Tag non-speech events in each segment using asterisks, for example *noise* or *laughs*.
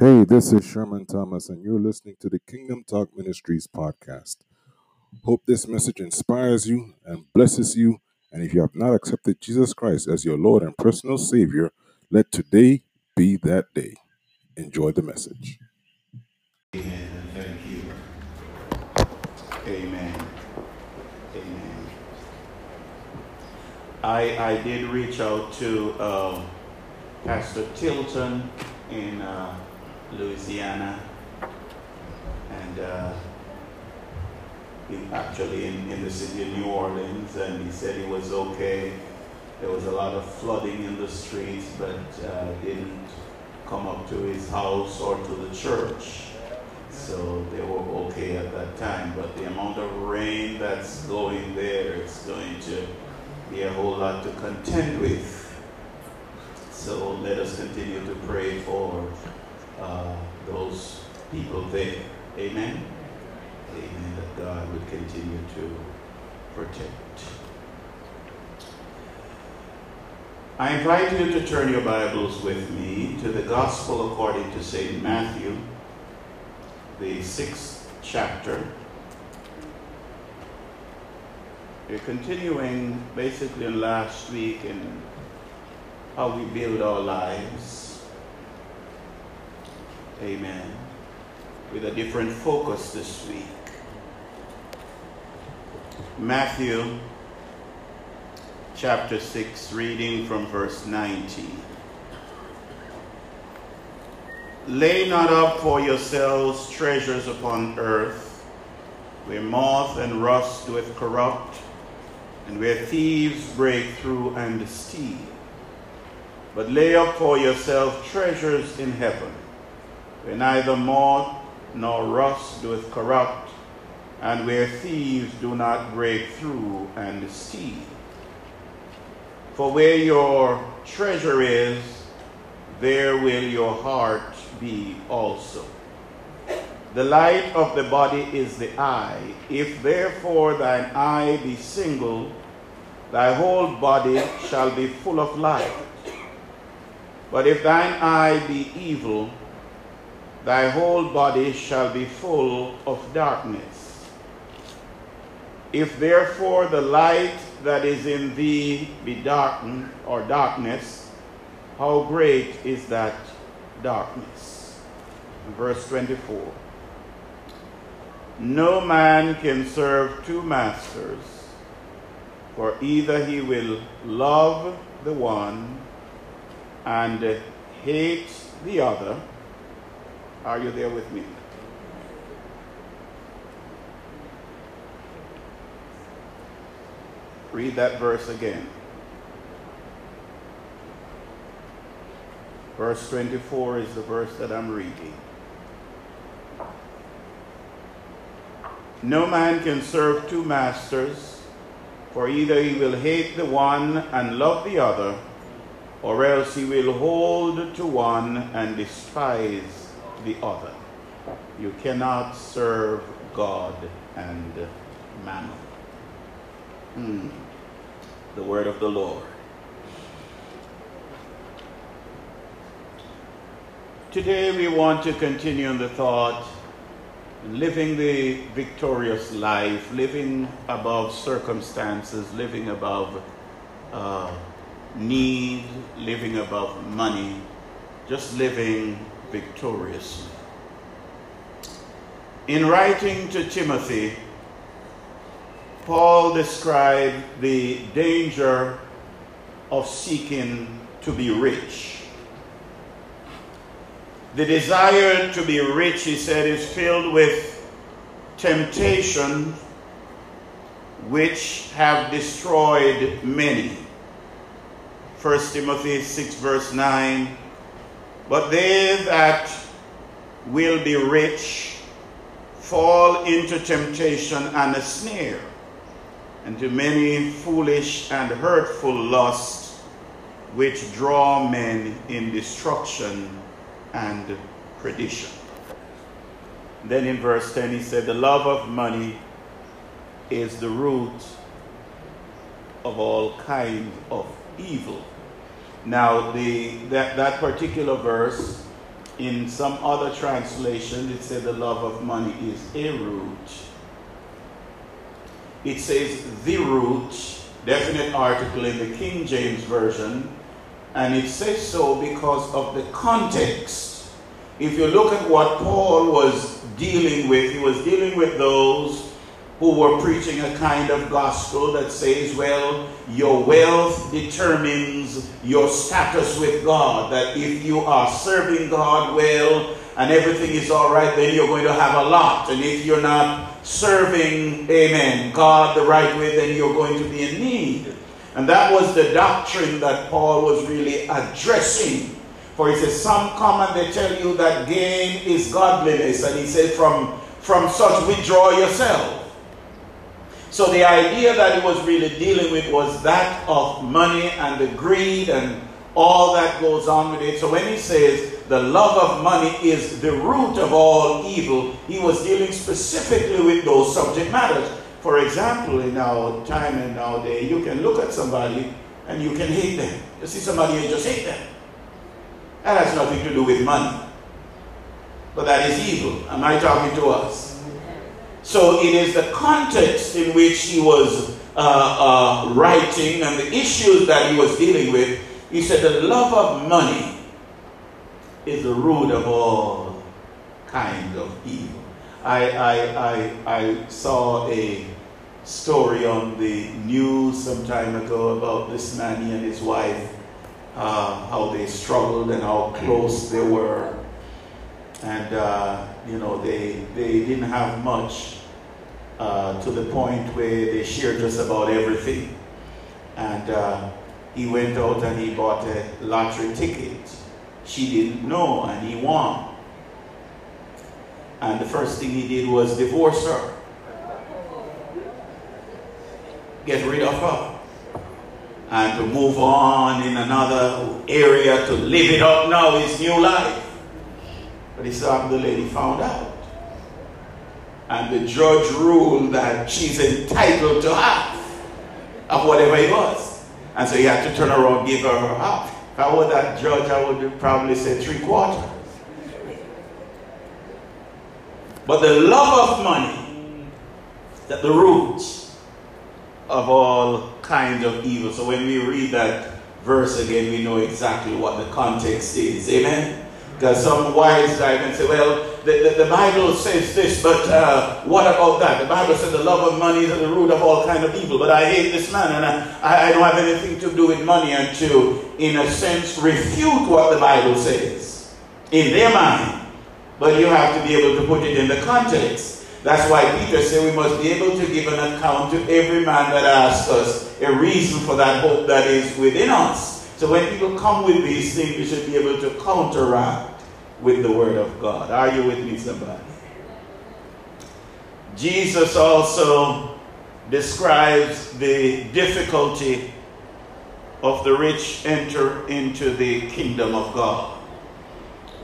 Hey, this is Sherman Thomas, and you're listening to the Kingdom Talk Ministries podcast. Hope this message inspires you and blesses you. And if you have not accepted Jesus Christ as your Lord and personal Savior, let today be that day. Enjoy the message. Amen. Thank you. Amen. Amen. I I did reach out to uh, Pastor Tilton in uh, Louisiana, and uh, he actually in, in the city of New Orleans, and he said he was okay. There was a lot of flooding in the streets, but uh, didn't come up to his house or to the church. So they were okay at that time. But the amount of rain that's going there, it's going to be a whole lot to contend with. So let us continue to pray for uh, those people there. Amen. Amen. That God would continue to protect. I invite you to turn your Bibles with me to the Gospel according to St. Matthew, the sixth chapter. We're continuing basically in last week and how we build our lives. Amen. With a different focus this week. Matthew chapter 6, reading from verse 19. Lay not up for yourselves treasures upon earth, where moth and rust doeth corrupt, and where thieves break through and steal. But lay up for yourselves treasures in heaven, where neither moth nor rust doeth corrupt, and where thieves do not break through and steal. For where your treasure is, there will your heart be also. The light of the body is the eye. If therefore thine eye be single, thy whole body shall be full of light. But if thine eye be evil, thy whole body shall be full of darkness. If therefore the light that is in thee be darkened or darkness, how great is that darkness? Verse 24. No man can serve two masters, for either he will love the one and hate the other. Are you there with me? Read that verse again. Verse 24 is the verse that I'm reading. No man can serve two masters, for either he will hate the one and love the other, or else he will hold to one and despise the other. You cannot serve God and mammon. Hmm. The word of the Lord. Today we want to continue on the thought living the victorious life, living above circumstances, living above uh, need, living above money, just living victoriously. In writing to Timothy, Paul described the danger of seeking to be rich. The desire to be rich, he said, is filled with temptation which have destroyed many. 1 Timothy 6, verse 9. But they that will be rich fall into temptation and a snare, and to many foolish and hurtful lusts, which draw men in destruction and perdition. Then in verse 10, he said, The love of money is the root of all kinds of evil. Now, the, that, that particular verse In some other translation, it said the love of money is a root. It says the root, definite article in the King James Version, and it says so because of the context. If you look at what Paul was dealing with, he was dealing with those who were preaching a kind of gospel that says, well, your wealth determines your status with God. That if you are serving God well and everything is all right, then you're going to have a lot. And if you're not serving, amen, God the right way, then you're going to be in need. And that was the doctrine that Paul was really addressing. For he says, some come and they tell you that gain is godliness. And he said, from, from such withdraw yourself. So the idea that he was really dealing with was that of money and the greed and all that goes on with it. So when he says the love of money is the root of all evil, he was dealing specifically with those subject matters. For example, in our time and nowadays, you can look at somebody and you can hate them. You see somebody and just hate them. That has nothing to do with money. But that is evil. Am I talking to us? So it is the context in which he was uh, uh, writing and the issues that he was dealing with. He said, The love of money is the root of all kinds of evil. I, I, I, I saw a story on the news some time ago about this man and his wife, uh, how they struggled and how close they were. And, uh, you know, they, they didn't have much uh, to the point where they shared just about everything. And uh, he went out and he bought a lottery ticket. She didn't know, and he won. And the first thing he did was divorce her, get rid of her, and to move on in another area to live it up now, his new life. But he saw the lady found out. And the judge ruled that she's entitled to half of whatever it was. And so he had to turn around and give her her half. If I were that judge, I would probably say three quarters. But the love of money, that the root of all kinds of evil. So when we read that verse again, we know exactly what the context is. Amen? Some wise guy can say, well, the, the, the, Bible says this, but uh, what about that? The Bible says the love of money is the root of all kind of evil. But I hate this man, and I, I don't have anything to do with money and to, in a sense, refute what the Bible says in their mind. But you have to be able to put it in the context. That's why Peter said we must be able to give an account to every man that asks us a reason for that hope that is within us. So when people come with these things, we should be able to counteract with the Word of God. Are you with me, somebody? Jesus also describes the difficulty of the rich enter into the kingdom of God.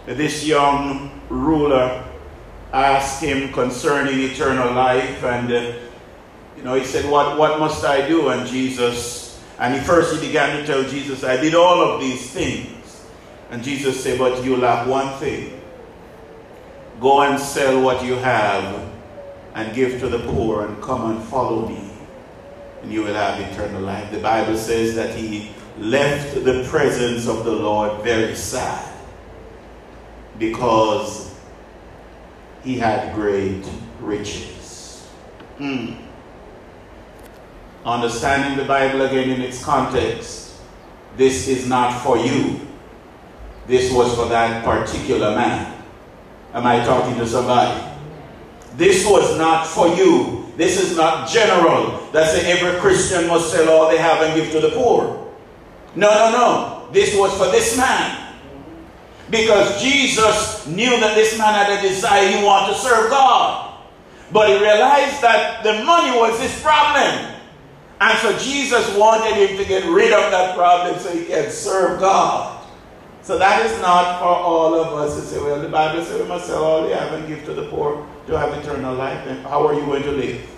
This young ruler asked him concerning eternal life, and uh, you know, he said, "What what must I do?" And Jesus, and he first he began to tell Jesus, "I did all of these things." And Jesus said, But you lack one thing. Go and sell what you have and give to the poor and come and follow me. And you will have eternal life. The Bible says that he left the presence of the Lord very sad because he had great riches. Hmm. Understanding the Bible again in its context, this is not for you. This was for that particular man. Am I talking to somebody? This was not for you. This is not general. That's say every Christian must sell all they have and give to the poor. No, no, no. This was for this man. Because Jesus knew that this man had a desire, he wanted to serve God. But he realized that the money was his problem. And so Jesus wanted him to get rid of that problem so he can serve God. So that is not for all of us to say, well, the Bible says we must sell all we have and give to the poor to have eternal life. And how are you going to live?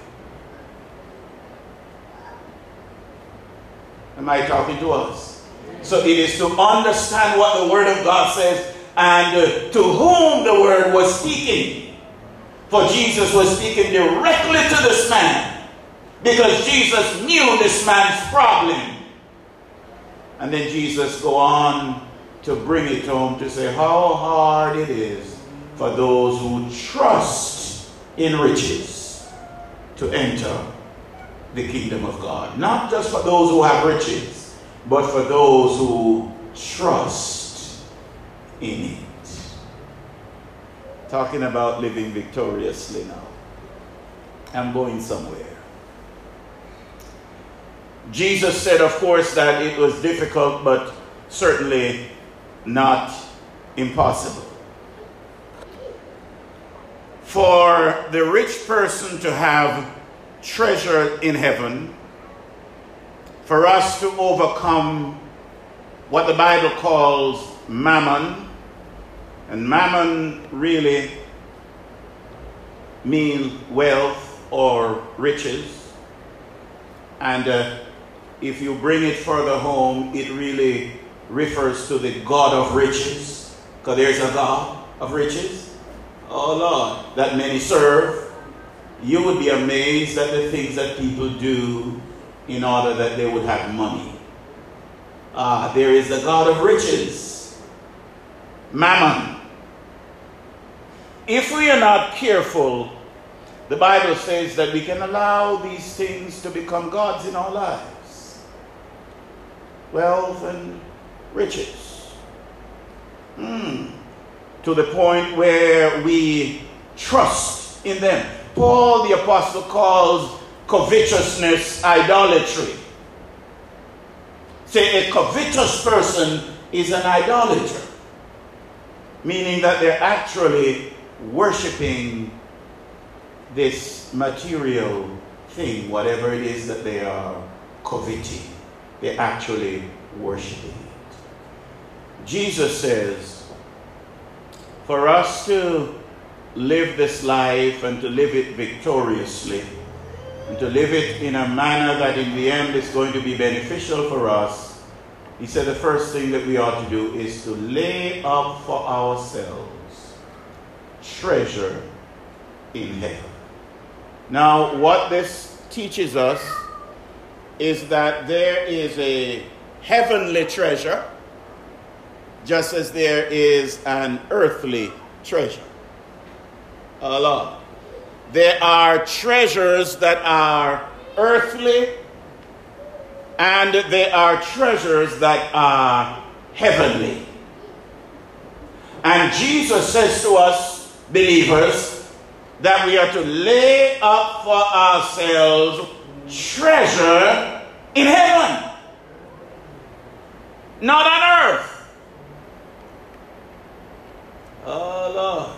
Am I talking to us? So it is to understand what the Word of God says and uh, to whom the word was speaking. For Jesus was speaking directly to this man because Jesus knew this man's problem. And then Jesus go on to bring it home to say how hard it is for those who trust in riches to enter the kingdom of God. Not just for those who have riches, but for those who trust in it. Talking about living victoriously now. I'm going somewhere. Jesus said, of course, that it was difficult, but certainly not impossible. For the rich person to have treasure in heaven, for us to overcome what the Bible calls mammon, and mammon really means wealth or riches. And uh, if you bring it further home, it really refers to the God of riches, because there's a God of riches. Oh Lord, that many serve. You would be amazed at the things that people do in order that they would have money. Ah, there is a God of riches, mammon. If we are not careful, the Bible says that we can allow these things to become gods in our lives. Wealth and riches. Mm. To the point where we trust in them. Paul the Apostle calls covetousness idolatry. Say a covetous person is an idolater, meaning that they're actually worshiping this material thing, whatever it is that they are coveting. They're actually worshiping. Jesus says, for us to live this life and to live it victoriously, and to live it in a manner that in the end is going to be beneficial for us, he said the first thing that we ought to do is to lay up for ourselves treasure in heaven. Now, what this teaches us is that there is a heavenly treasure just as there is an earthly treasure. Allah. There are treasures that are earthly, and there are treasures that are heavenly. And Jesus says to us, believers, that we are to lay up for ourselves treasure in heaven, not on earth. Oh, Lord.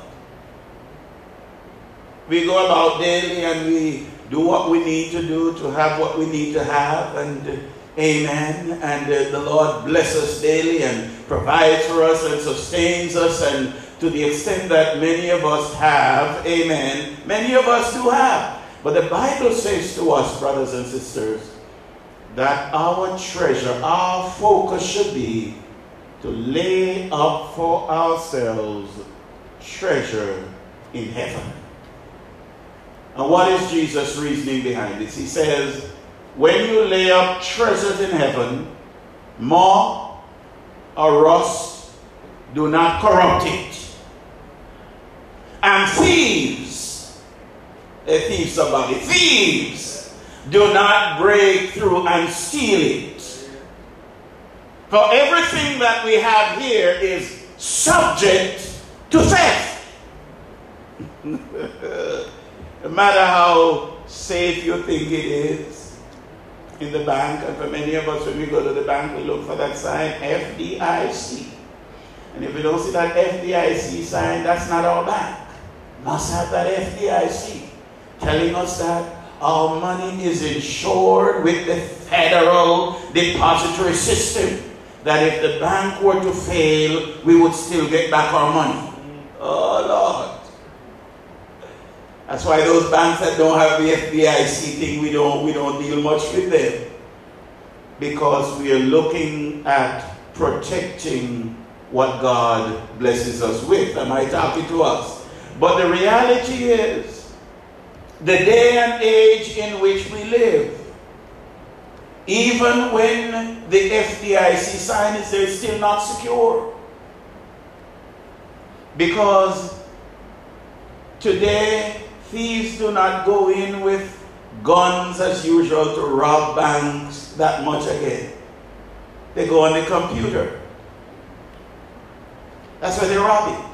We go about daily and we do what we need to do to have what we need to have, and amen. And uh, the Lord bless us daily and provides for us and sustains us, and to the extent that many of us have, amen, many of us do have. But the Bible says to us, brothers and sisters, that our treasure, our focus should be to lay up for ourselves treasure in heaven. And what is Jesus' reasoning behind this? He says, when you lay up treasures in heaven, moth or rust do not corrupt it. And thieves, a thief somebody, thieves do not break through and steal it. For everything that we have here is subject to theft. *laughs* no matter how safe you think it is in the bank, and for many of us, when we go to the bank, we look for that sign FDIC. And if we don't see that FDIC sign, that's not our bank. Must have that FDIC telling us that our money is insured with the federal depository system. That if the bank were to fail, we would still get back our money. Oh, Lord. That's why those banks that don't have the FDIC thing, we don't, we don't deal much with them. Because we are looking at protecting what God blesses us with. Am I talking to us? But the reality is, the day and age in which we live, even when the FDIC sign is there, it's still not secure. Because today, thieves do not go in with guns as usual to rob banks that much again. They go on the computer. That's where they rob it.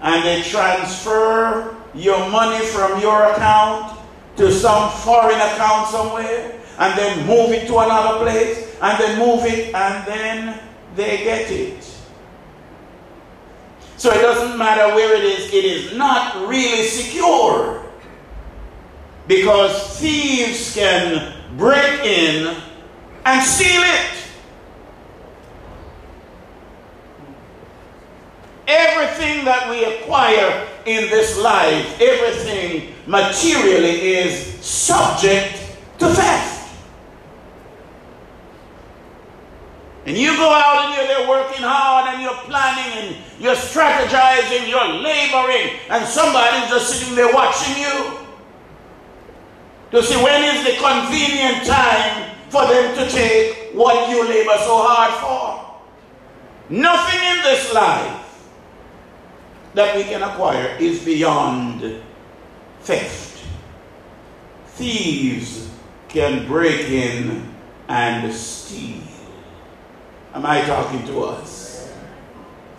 And they transfer your money from your account to some foreign account somewhere and then move it to another place and then move it and then they get it. So it doesn't matter where it is, it is not really secure. Because thieves can break in and steal it. Everything that we acquire in this life, everything materially is subject to theft. And you go out and you're there working hard and you're planning and you're strategizing, you're laboring, and somebody's just sitting there watching you. To see when is the convenient time for them to take what you labor so hard for. Nothing in this life that we can acquire is beyond theft. Thieves can break in and steal. Am I talking to us?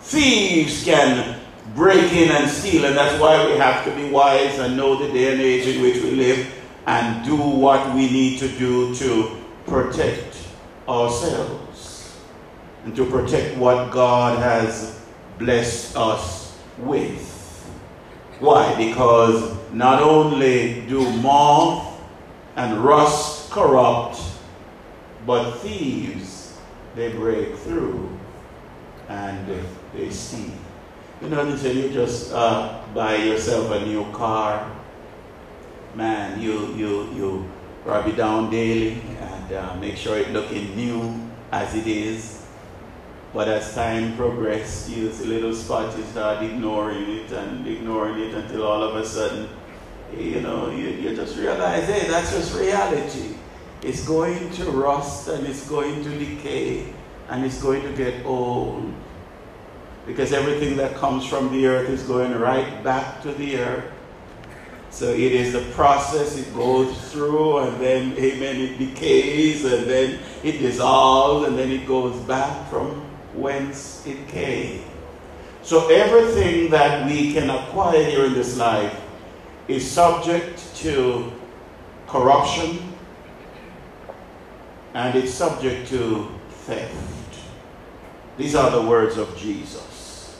Thieves can break in and steal, and that's why we have to be wise and know the day and age in which we live and do what we need to do to protect ourselves and to protect what God has blessed us with. Why? Because not only do moth and rust corrupt, but thieves they break through and they see. You know, until you just uh, buy yourself a new car. Man, you you you rub it down daily and uh, make sure it looking new as it is. But as time progresses, you see little spots, you start ignoring it and ignoring it until all of a sudden, you know, you, you just realize, hey, that's just reality. It's going to rust and it's going to decay and it's going to get old. Because everything that comes from the earth is going right back to the earth. So it is the process it goes through, and then, amen, it decays, and then it dissolves, and then it goes back from whence it came. So everything that we can acquire here in this life is subject to corruption, and it's subject to theft. These are the words of Jesus.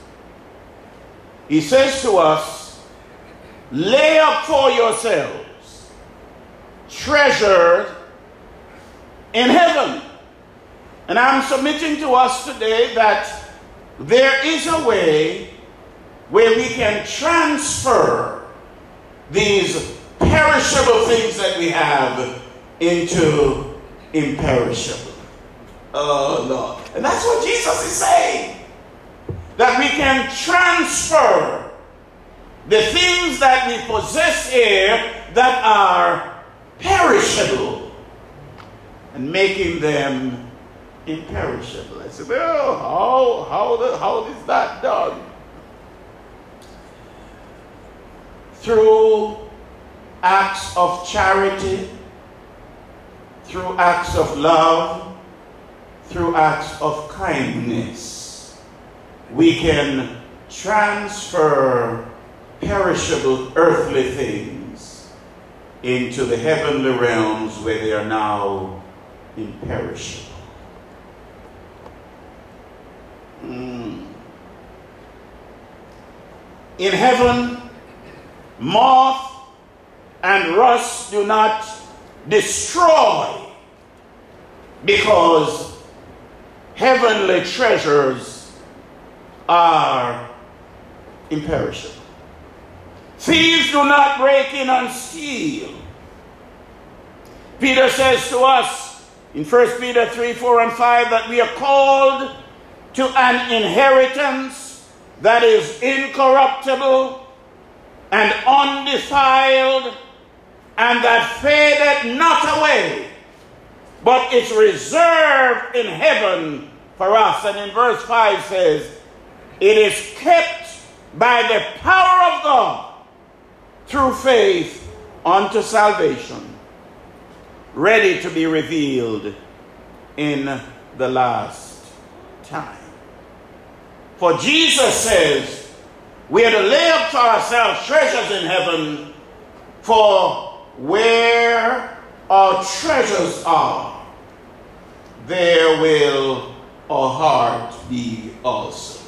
He says to us, lay up for yourselves treasure in heaven. And I'm submitting to us today that there is a way where we can transfer these perishable things that we have into imperishable. Oh, Lord. And that's what Jesus is saying. That we can transfer the things that we possess here that are perishable and making them imperishable. I said, well, how, how, the, how is that done? Through acts of charity, through acts of love, through acts of kindness. We can transfer perishable earthly things into the heavenly realms where they are now imperishable. Mm. In heaven, moth and rust do not destroy because heavenly treasures are imperishable. Thieves do not break in and steal. Peter says to us in 1 Peter 3 4 and 5 that we are called to an inheritance that is incorruptible and undefiled and that fadeth not away, but is reserved in heaven for us. And in verse 5 says, It is kept by the power of God through faith unto salvation, ready to be revealed in the last time. For Jesus says, we are to lay up for ourselves treasures in heaven, for where our treasures are, there will our heart be also.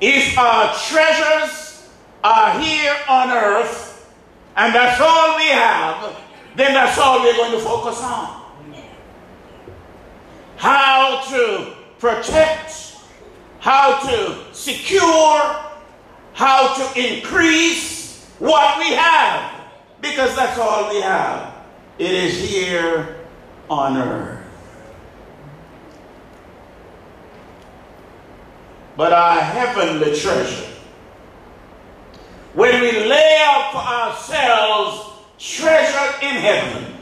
If our treasures are here on earth, and that's all we have, then that's all we're going to focus on. How to protect, how to secure, how to increase what we have, because that's all we have. It is here on earth. but our heavenly treasure. When we lay up for ourselves treasure in heaven,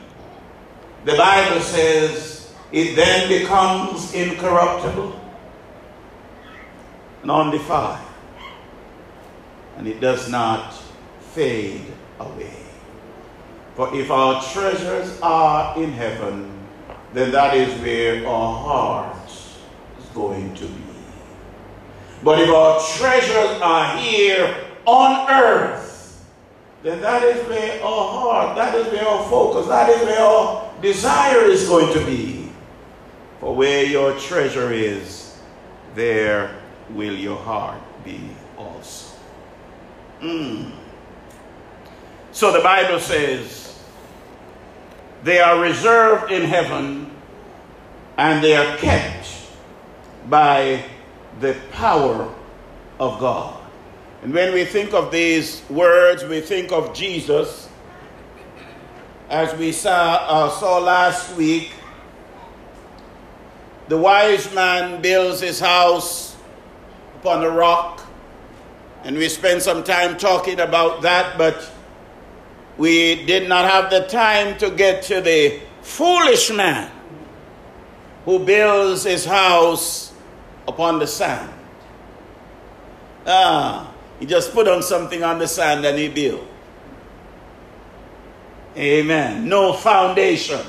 the Bible says it then becomes incorruptible and undefiled, and it does not fade away. For if our treasures are in heaven, then that is where our heart is going to be. But if our treasures are here on earth, then that is where our heart, that is where our focus, that is where our desire is going to be. For where your treasure is, there will your heart be also. Mm. So the Bible says, they are reserved in heaven and they are kept by the power of God. And when we think of these words, we think of Jesus, as we saw, uh, saw last week. The wise man builds his house upon a rock, and we spent some time talking about that, but we did not have the time to get to the foolish man who builds his house upon the sand. Ah, he just put on something on the sand and he built. Amen. No foundation.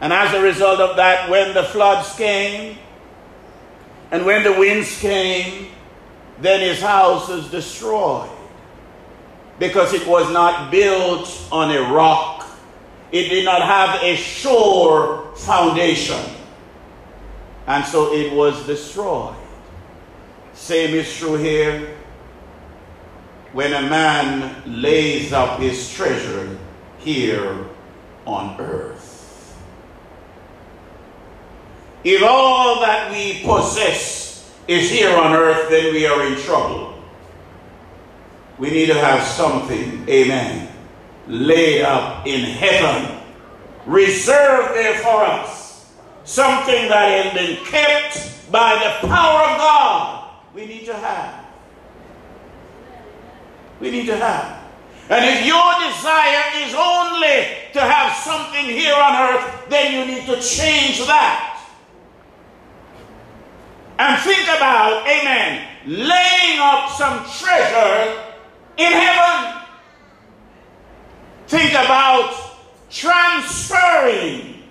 And as a result of that, when the floods came and when the winds came, then his house was destroyed because it was not built on a rock. It did not have a sure foundation and so it was destroyed. Same is true here. When a man lays up his treasure here on earth. If all that we possess is here on earth, then we are in trouble. We need to have something, amen, laid up in heaven, reserved there for us something that has been kept by the power of God, we need to have. We need to have. And if your desire is only to have something here on earth, then you need to change that. And think about, amen, laying up some treasure in heaven. Think about transferring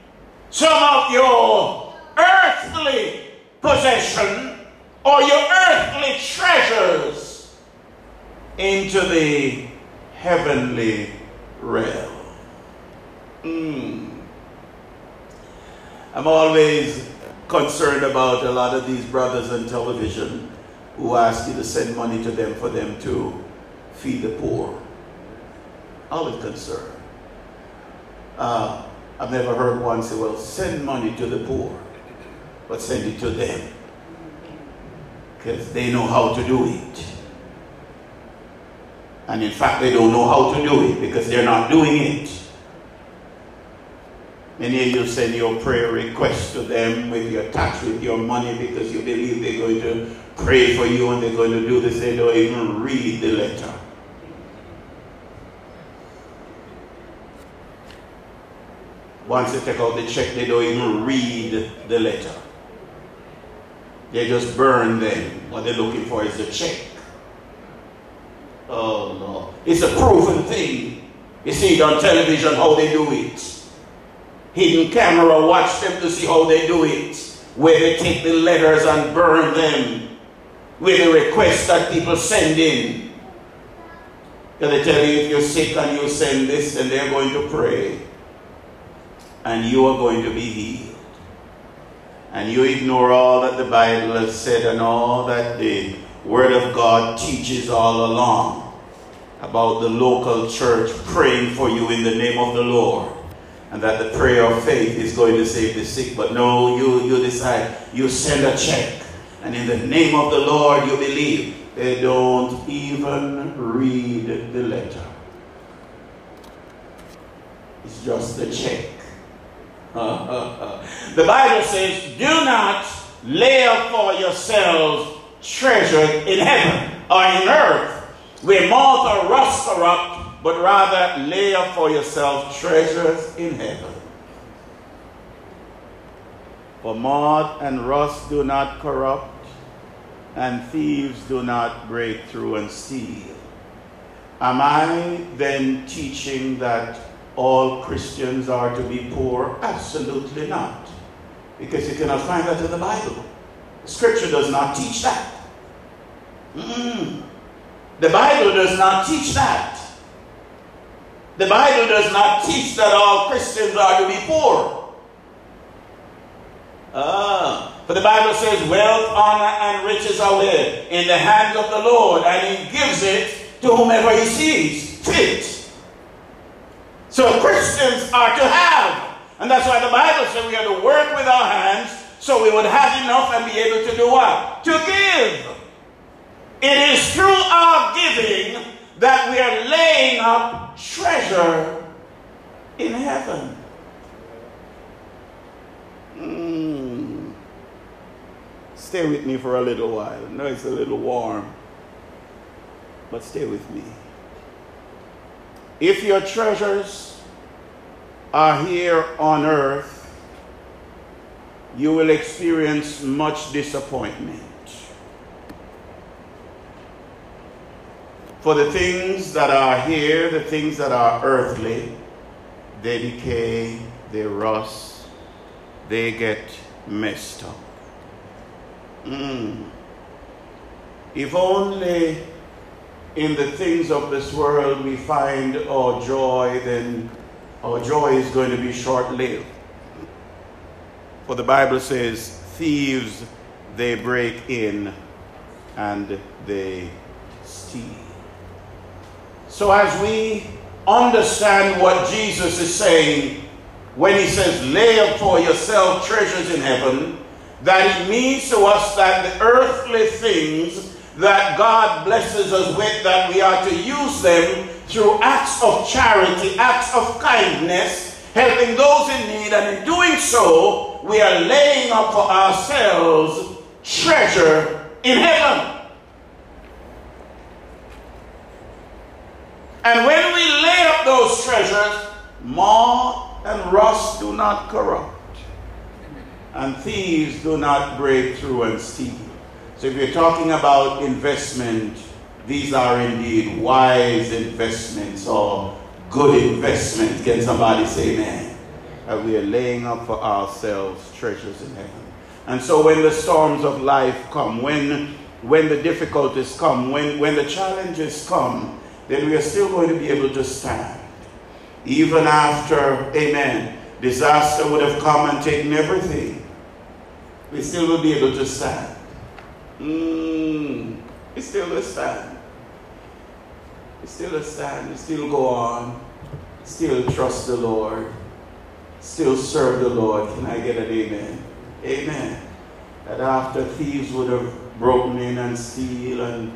some of your earthly possession or your earthly treasures into the heavenly realm. Mm. I'm always concerned about a lot of these brothers on television who ask you to send money to them for them to feed the poor. Always concerned. Uh, I've never heard one say, well, send money to the poor, but send it to them. Because they know how to do it. And in fact, they don't know how to do it because they're not doing it. Many of you send your prayer requests to them with your tax, with your money because you believe they're going to pray for you and they're going to do this. They don't even read the letter. Once they take out the check, they don't even read the letter. They just burn them. What they're looking for is the check. Oh no. It's a proven thing. You see it on television how they do it. Hidden camera watch them to see how they do it. Where they take the letters and burn them. With the requests that people send in. Can they tell you if you're sick and you send this, then they're going to pray. And you are going to be healed. And you ignore all that the Bible has said and all that the Word of God teaches all along about the local church praying for you in the name of the Lord. And that the prayer of faith is going to save the sick. But no, you, you decide, you send a check. And in the name of the Lord, you believe. They don't even read the letter. It's just a check. *laughs* the Bible says, do not lay up for yourselves treasure in heaven or in earth, where moth or rust corrupt, but rather lay up for yourselves treasures in heaven. For moth and rust do not corrupt, and thieves do not break through and steal. Am I then teaching that all Christians are to be poor? Absolutely not. Because you cannot find that in the Bible. Scripture does not teach that. Mm. The Bible does not teach that. The Bible does not teach that all Christians are to be poor. Ah, for the Bible says, wealth, honor, and riches are where? In the hands of the Lord, and He gives it to whomever He sees fit. So Christians are to have. And that's why the Bible says we are to work with our hands so we would have enough and be able to do what? To give. It is through our giving that we are laying up treasure in heaven. Mm. Stay with me for a little while. I know it's a little warm, but stay with me. If your treasures are here on earth, you will experience much disappointment. For the things that are here, the things that are earthly, they decay, they rust, they get messed up. Mm. If only in the things of this world we find our joy, then our joy is going to be short lived. For the Bible says, thieves they break in and they steal. So, as we understand what Jesus is saying when he says, lay up for yourself treasures in heaven, that it means to us that the earthly things that God blesses us with, that we are to use them through acts of charity, acts of kindness, helping those in need, and in doing so, we are laying up for ourselves treasure in heaven. And when we lay up those treasures, moth and rust do not corrupt, and thieves do not break through and steal. So if you're talking about investment, these are indeed wise investments or good investments. Can somebody say amen? That we are laying up for ourselves treasures in heaven. And so when the storms of life come, when when the difficulties come, when, when the challenges come, then we are still going to be able to stand. Even after, amen, disaster would have come and taken everything, we still will be able to stand. Mm, we still will stand. We still will stand. We still go on. Still trust the Lord. Still serve the Lord. Can I get an amen? Amen. That after thieves would have broken in and steal and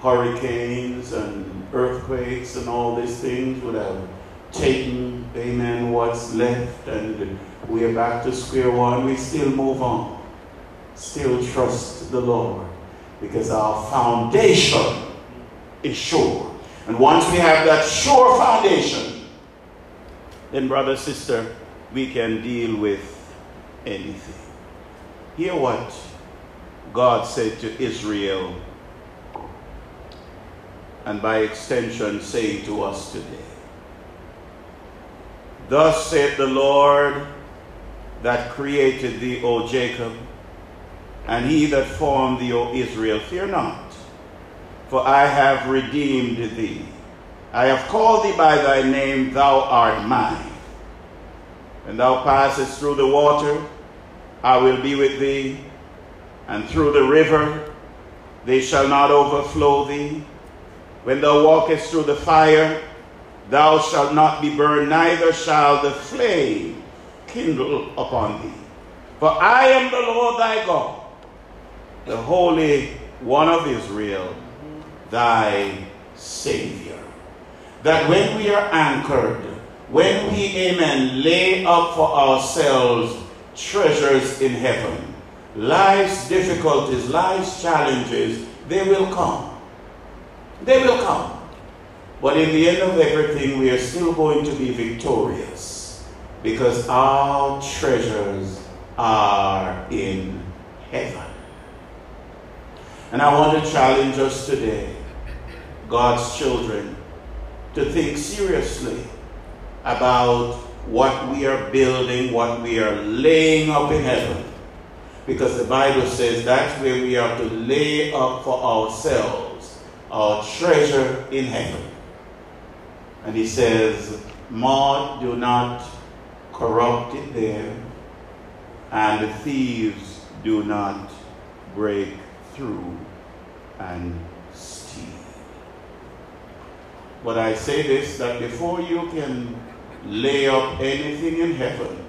hurricanes and earthquakes and all these things would have taken, amen, what's left and we are back to square one, we still move on. Still trust the Lord because our foundation is sure. And once we have that sure foundation, then, brother, sister, we can deal with anything. Hear what God said to Israel, and by extension, saying to us today. Thus saith the Lord that created thee, O Jacob, and he that formed thee, O Israel, fear not, for I have redeemed thee. I have called thee by thy name, thou art mine. When thou passest through the water, I will be with thee, and through the river, they shall not overflow thee. When thou walkest through the fire, thou shalt not be burned, neither shall the flame kindle upon thee. For I am the Lord thy God, the Holy One of Israel, thy Savior. That when we are anchored, when we, amen, lay up for ourselves treasures in heaven, life's difficulties, life's challenges, they will come. They will come. But in the end of everything, we are still going to be victorious because our treasures are in heaven. And I want to challenge us today, God's children, to think seriously about what we are building, what we are laying up in heaven. Because the Bible says that's where we are to lay up for ourselves our treasure in heaven. And he says, moth do not corrupt it there, and thieves do not break through and steal. But I say this that before you can lay up anything in heaven,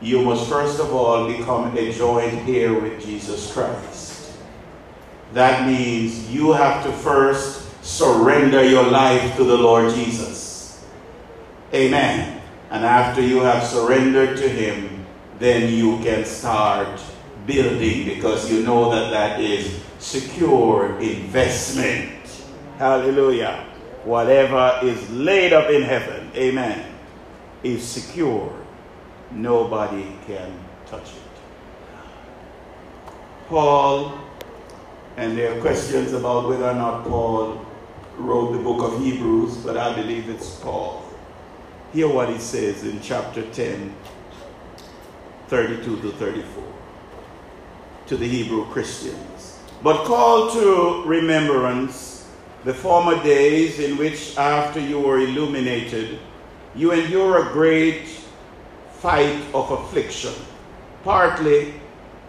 you must first of all become a joint heir with Jesus Christ. That means you have to first surrender your life to the Lord Jesus. Amen. And after you have surrendered to Him, then you can start building because you know that that is secure investment. Hallelujah. Whatever is laid up in heaven, amen, is secure. Nobody can touch it. Paul, and there are questions about whether or not Paul wrote the book of Hebrews, but I believe it's Paul. Hear what he says in chapter 10, 32 to 34 to the Hebrew Christians. But call to remembrance the former days in which, after you were illuminated, you endure a great fight of affliction, partly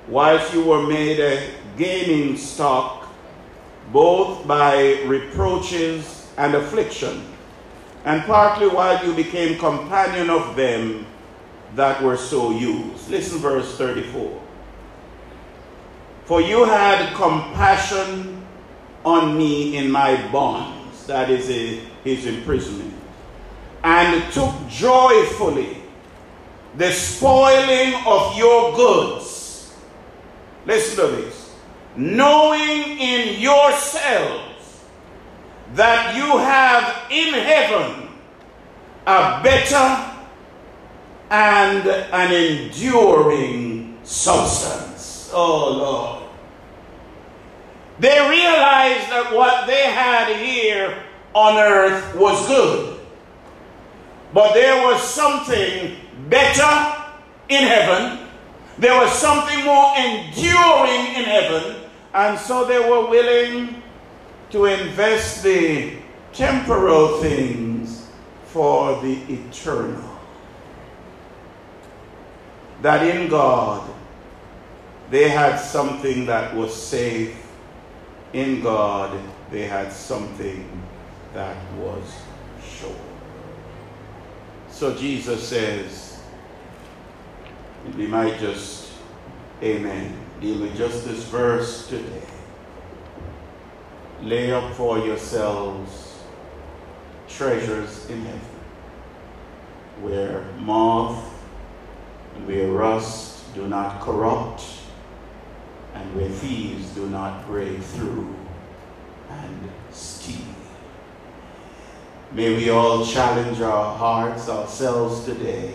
whilst you were made a gaining stock both by reproaches and affliction, and partly while you became companion of them that were so used. Listen, verse 34. For you had compassion on me in my bonds, that is a, his imprisonment, and took joyfully the spoiling of your goods. Listen to this knowing in yourselves that you have in heaven a better and an enduring substance. Oh Lord. They realized that what they had here on earth was good. But there was something better in heaven. There was something more enduring in heaven and so they were willing to invest the temporal things for the eternal. That in God they had something that was safe. In God they had something that was sure. So Jesus says, we might just, amen deal with just this verse today. Lay up for yourselves treasures in heaven. where moth and where rust do not corrupt, and where thieves do not break through and steal. May we all challenge our hearts, ourselves today,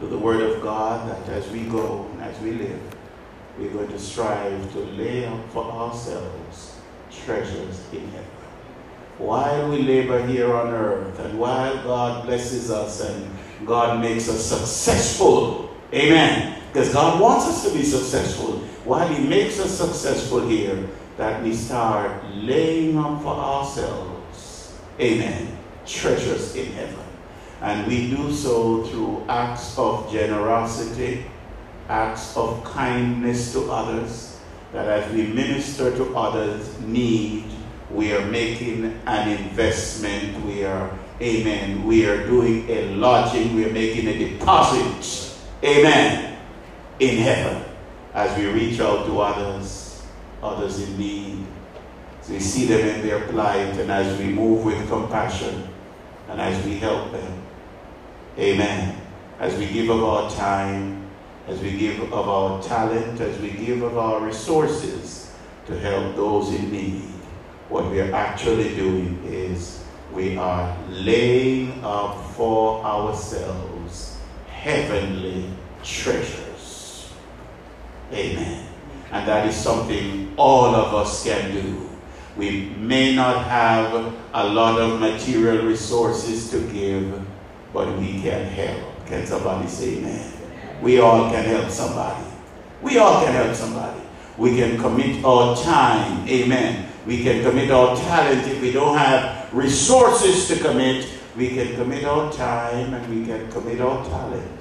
to the Word of God that as we go and as we live, we're going to strive to lay up for ourselves treasures in heaven. While we labor here on earth and while God blesses us and God makes us successful, amen, because God wants us to be successful, while He makes us successful here, that we start laying up for ourselves, amen, treasures in heaven. And we do so through acts of generosity, acts of kindness to others, that as we minister to others' need, we are making an investment. We are, amen, we are doing a lodging, we are making a deposit, amen, in heaven as we reach out to others, others in need. As we see them in their plight and as we move with compassion and as we help them. Amen. As we give of our time, as we give of our talent, as we give of our resources to help those in need, what we are actually doing is we are laying up for ourselves heavenly treasures. Amen. And that is something all of us can do. We may not have a lot of material resources to give, but we can help. Can somebody say amen? We all can help somebody. We all can help somebody. We can commit our time. Amen. We can commit our talent. If we don't have resources to commit, we can commit our time and we can commit our talent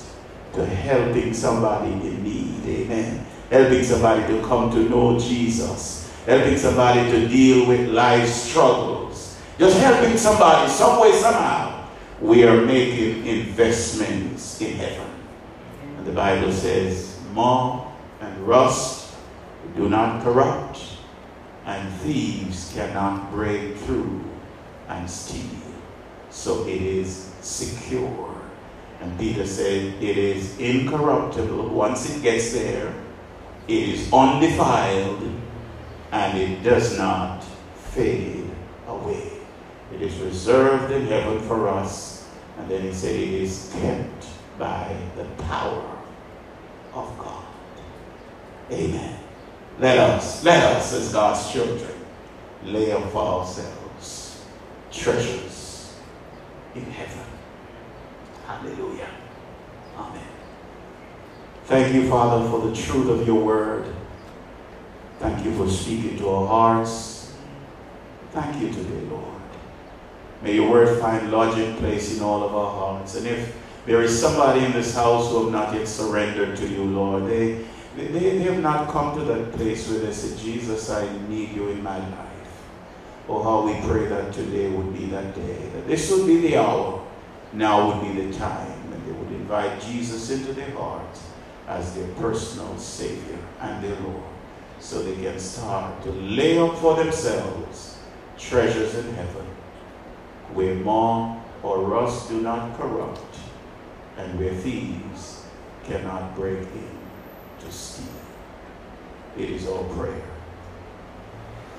to helping somebody in need. Amen. Helping somebody to come to know Jesus. Helping somebody to deal with life struggles. Just helping somebody some way, somehow. We are making investments in heaven. And the Bible says, moth and rust do not corrupt, and thieves cannot break through and steal. So it is secure. And Peter said, it is incorruptible. Once it gets there, it is undefiled and it does not fade away. It is reserved in heaven for us. And then he said, it is kept by the power of God. Amen. Let us, let us as God's children, lay up for ourselves treasures in heaven. Hallelujah. Amen. Thank you, Father, for the truth of your word. Thank you for speaking to our hearts. Thank you today, Lord. May your word find lodging place in all of our hearts. And if there is somebody in this house who have not yet surrendered to you, Lord, they, they, they have not come to that place where they say, Jesus, I need you in my life. Oh, how we pray that today would be that day, that this would be the hour. Now would be the time when they would invite Jesus into their heart as their personal Savior and their Lord so they can start to lay up for themselves treasures in heaven where moth or rust do not corrupt and where thieves cannot break in to steal. It is our prayer.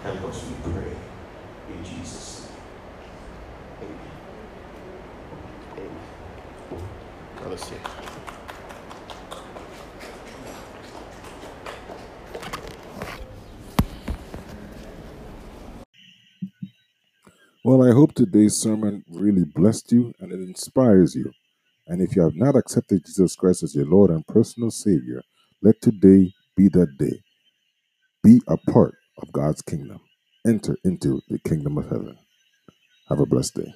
Help us, we pray. In Jesus' name. Amen. Amen. God bless you. Well, I hope today's sermon really blessed you and it inspires you. And if you have not accepted Jesus Christ as your Lord and personal Savior, let today be that day. Be a part of God's kingdom. Enter into the kingdom of heaven. Have a blessed day.